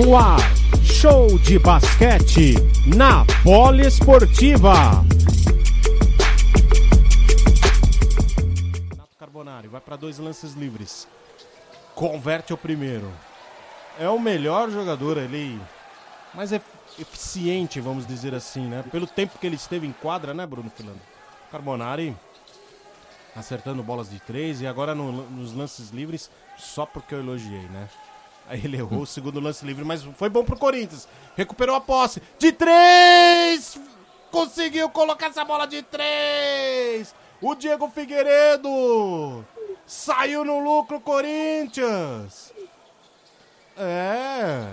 No ar, show de basquete na Poliesportiva. Renato Carbonari vai para dois lances livres. Converte o primeiro. É o melhor jogador ali, mais eficiente, vamos dizer assim, né? Pelo tempo que ele esteve em quadra, né, Bruno Filando? Carbonari acertando bolas de três e agora no, nos lances livres, só porque eu elogiei, né? Ele errou o segundo lance livre, mas foi bom pro Corinthians. Recuperou a posse. De três! Conseguiu colocar essa bola de três! O Diego Figueiredo! Saiu no lucro, Corinthians! É.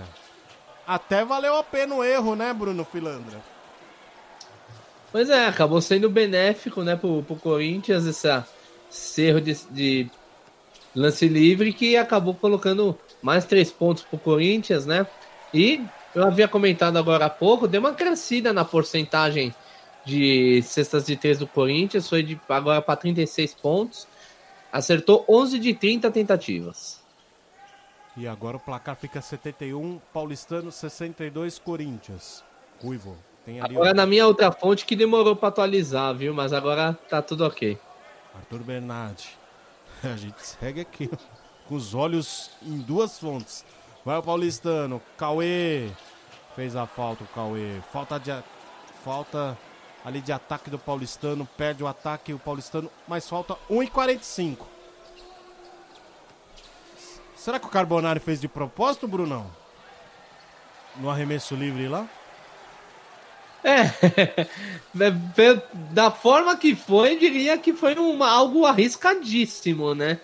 Até valeu a pena o erro, né, Bruno Filandra? Pois é, acabou sendo benéfico, né, pro, pro Corinthians esse erro de, de lance livre que acabou colocando mais três pontos pro Corinthians, né? E eu havia comentado agora há pouco, deu uma crescida na porcentagem de cestas de três do Corinthians, foi de agora para 36 pontos. Acertou 11 de 30 tentativas. E agora o placar fica 71, Paulistano 62, Corinthians. Ruivo. Tem ali agora o... na minha outra fonte que demorou para atualizar, viu? Mas agora tá tudo ok. Arthur Bernardi. A gente segue aqui com os olhos em duas fontes. Vai o Paulistano, Cauê. Fez a falta o Cauê. Falta de falta ali de ataque do Paulistano, perde o ataque o Paulistano, mas falta 1:45. Será que o Carbonari fez de propósito, Brunão? No arremesso livre lá? É, da forma que foi, eu diria que foi uma, algo arriscadíssimo, né?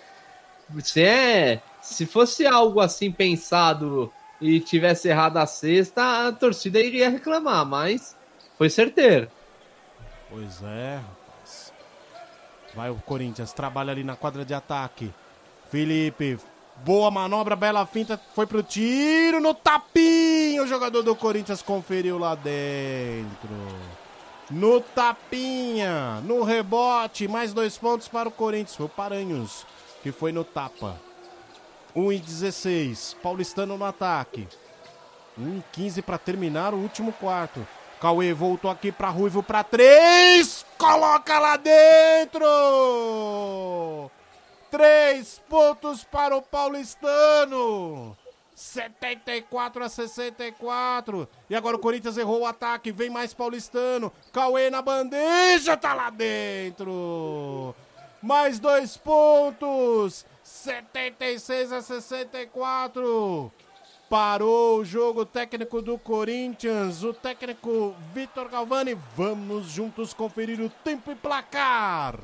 Se, é, se fosse algo assim pensado e tivesse errado a sexta, a torcida iria reclamar, mas foi certeiro. Pois é, rapaz. Vai o Corinthians, trabalha ali na quadra de ataque. Felipe Boa manobra, bela finta, foi pro tiro no tapinho. O jogador do Corinthians conferiu lá dentro. No tapinha, no rebote, mais dois pontos para o Corinthians. Foi o Paranhos que foi no tapa. 1 e 16, Paulistano no ataque. 1 e 15 para terminar o último quarto. Cauê voltou aqui para Ruivo para três. Coloca lá dentro! Três pontos para o paulistano. 74 a 64. E agora o Corinthians errou o ataque. Vem mais paulistano. Cauê na bandeja, tá lá dentro. Mais dois pontos. 76 a 64. Parou o jogo técnico do Corinthians, o técnico Vitor Galvani. Vamos juntos conferir o tempo e placar.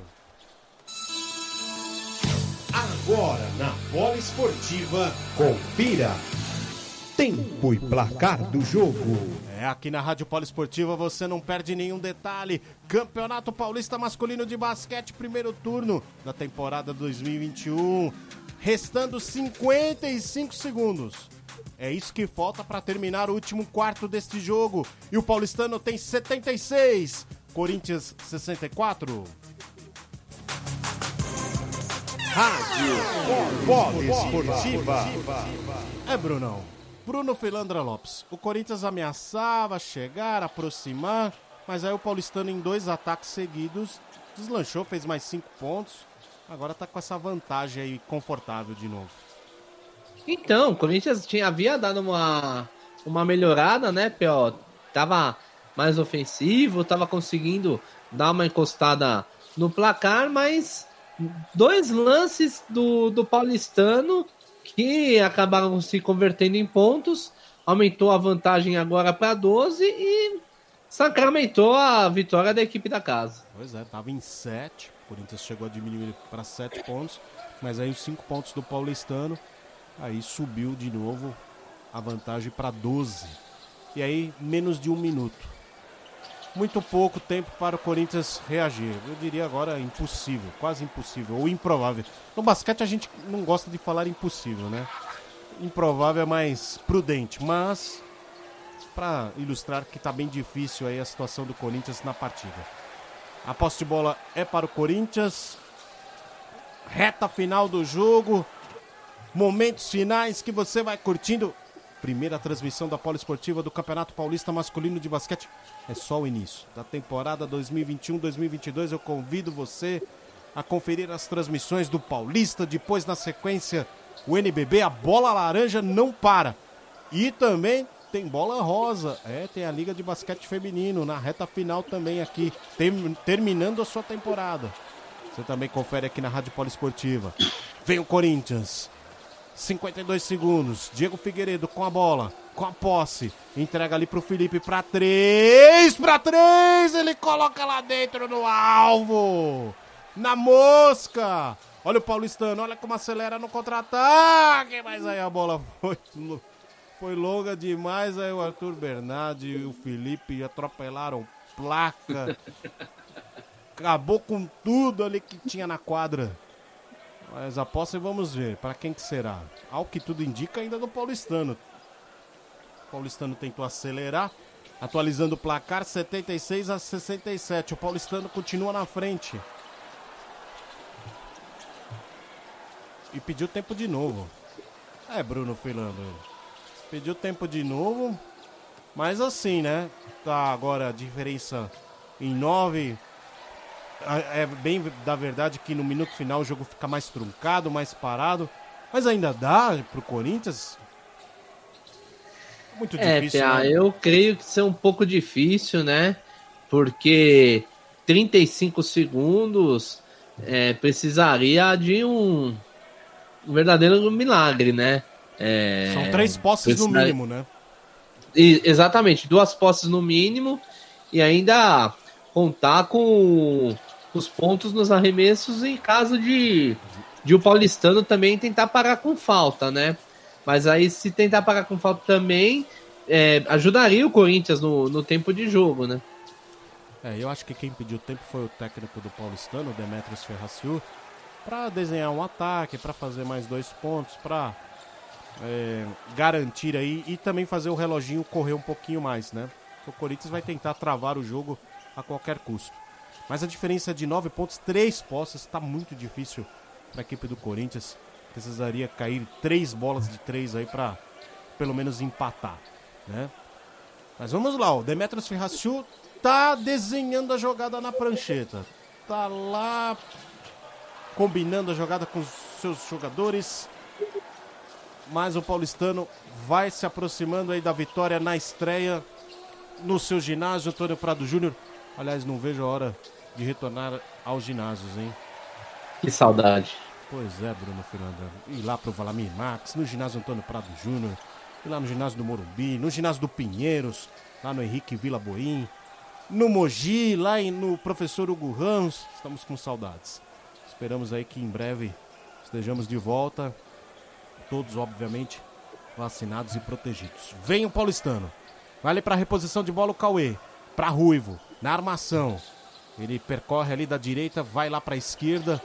Agora na Bola Esportiva, confira tempo e placar do jogo. É, aqui na Rádio Esportiva você não perde nenhum detalhe. Campeonato Paulista Masculino de Basquete, primeiro turno da temporada 2021. Restando 55 segundos. É isso que falta para terminar o último quarto deste jogo. E o paulistano tem 76, Corinthians 64. Rádio Polo Esportiva. É, Brunão. Bruno Filandra Lopes. O Corinthians ameaçava chegar, aproximar, mas aí o Paulistano, em dois ataques seguidos, deslanchou, fez mais cinco pontos. Agora tá com essa vantagem aí confortável de novo. Então, o Corinthians tinha, havia dado uma, uma melhorada, né, P.O.? Tava mais ofensivo, tava conseguindo dar uma encostada no placar, mas dois lances do, do paulistano que acabaram se convertendo em pontos, aumentou a vantagem agora para 12 e sacramentou a vitória da equipe da casa. Pois é, estava em 7, o Corinthians chegou a diminuir para 7 pontos, mas aí os 5 pontos do paulistano, aí subiu de novo a vantagem para 12. E aí, menos de um minuto muito pouco tempo para o Corinthians reagir. Eu diria agora impossível, quase impossível, ou improvável. No basquete a gente não gosta de falar impossível, né? Improvável é mais prudente, mas para ilustrar que está bem difícil aí a situação do Corinthians na partida. A posse de bola é para o Corinthians. Reta final do jogo. Momentos finais que você vai curtindo primeira transmissão da Poliesportiva do Campeonato Paulista Masculino de Basquete. É só o início da temporada 2021-2022. Eu convido você a conferir as transmissões do Paulista. Depois, na sequência, o NBB. A bola laranja não para. E também tem bola rosa. É, tem a Liga de Basquete Feminino na reta final também aqui, tem, terminando a sua temporada. Você também confere aqui na Rádio Poliesportiva. Vem o Corinthians. 52 segundos. Diego Figueiredo com a bola, com a posse. Entrega ali pro Felipe para três, para três. Ele coloca lá dentro no alvo. Na mosca. Olha o Paulistano, olha como acelera no contra-ataque. Mas aí a bola foi, foi longa demais. Aí o Arthur Bernardi e o Felipe atropelaram placa. Acabou com tudo ali que tinha na quadra. Mas aposta e vamos ver. Para quem que será? Ao que tudo indica, ainda do Paulistano. O Paulistano tentou acelerar, atualizando o placar 76 a 67. O Paulistano continua na frente. E pediu tempo de novo. É, Bruno Filando. Pediu tempo de novo. Mas assim, né? Tá agora a diferença em 9 é bem da verdade que no minuto final o jogo fica mais truncado, mais parado. Mas ainda dá pro Corinthians? Muito é, difícil. É, né? eu creio que isso é um pouco difícil, né? Porque 35 segundos é, precisaria de um, um, verdadeiro milagre, né? É, São três posses no mínimo, né? E, exatamente, duas posses no mínimo e ainda contar com os pontos nos arremessos em caso de, de o paulistano também tentar parar com falta, né? Mas aí, se tentar parar com falta também, é, ajudaria o Corinthians no, no tempo de jogo, né? É, eu acho que quem pediu tempo foi o técnico do paulistano, Demetrios Ferraciu, para desenhar um ataque, para fazer mais dois pontos, para é, garantir aí e também fazer o reloginho correr um pouquinho mais, né? O Corinthians vai tentar travar o jogo a qualquer custo. Mas a diferença de 9 pontos, 3 posses, está muito difícil para a equipe do Corinthians. Precisaria cair 3 bolas de 3 aí para pelo menos empatar, né? Mas vamos lá, o Demetrios Ferraciu tá desenhando a jogada na prancheta. Tá lá combinando a jogada com os seus jogadores. Mas o paulistano vai se aproximando aí da vitória na estreia no seu ginásio, Antônio Prado Júnior. Aliás, não vejo a hora de retornar aos ginásios, hein? Que saudade. Pois é, Bruno Fernando. Ir lá pro Valamir Max, no ginásio Antônio Prado Júnior, ir lá no ginásio do Morumbi, no ginásio do Pinheiros, lá no Henrique Vila Boim, no Mogi, lá no professor Hugo Ramos. Estamos com saudades. Esperamos aí que em breve estejamos de volta. Todos, obviamente, vacinados e protegidos. Vem o paulistano. Vale para reposição de bola o Cauê. Para Ruivo. Na armação. Ele percorre ali da direita, vai lá para a esquerda.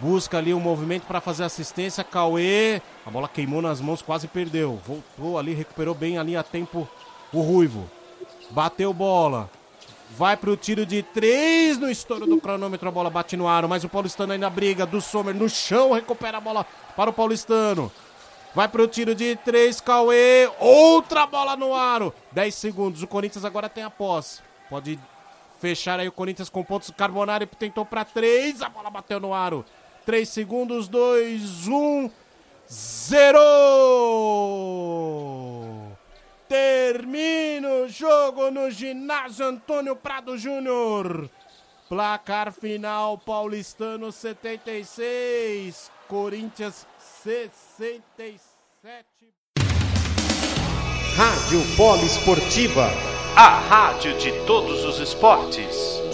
Busca ali um movimento para fazer assistência. Cauê. A bola queimou nas mãos, quase perdeu. Voltou ali, recuperou bem ali a tempo o Ruivo. Bateu bola. Vai para o tiro de três no estouro do cronômetro. A bola bate no aro, mas o Paulistano ainda briga. Do Sommer no chão, recupera a bola para o Paulistano. Vai para o tiro de três, Cauê. Outra bola no aro. Dez segundos. O Corinthians agora tem a posse. Pode Fechar aí o Corinthians com pontos. Carbonari tentou para três. A bola bateu no aro. Três segundos. Dois, um. Zero! Termina o jogo no ginásio Antônio Prado Júnior. Placar final paulistano 76, Corinthians 67. Rádio Polo Esportiva, a rádio de todos os esportes.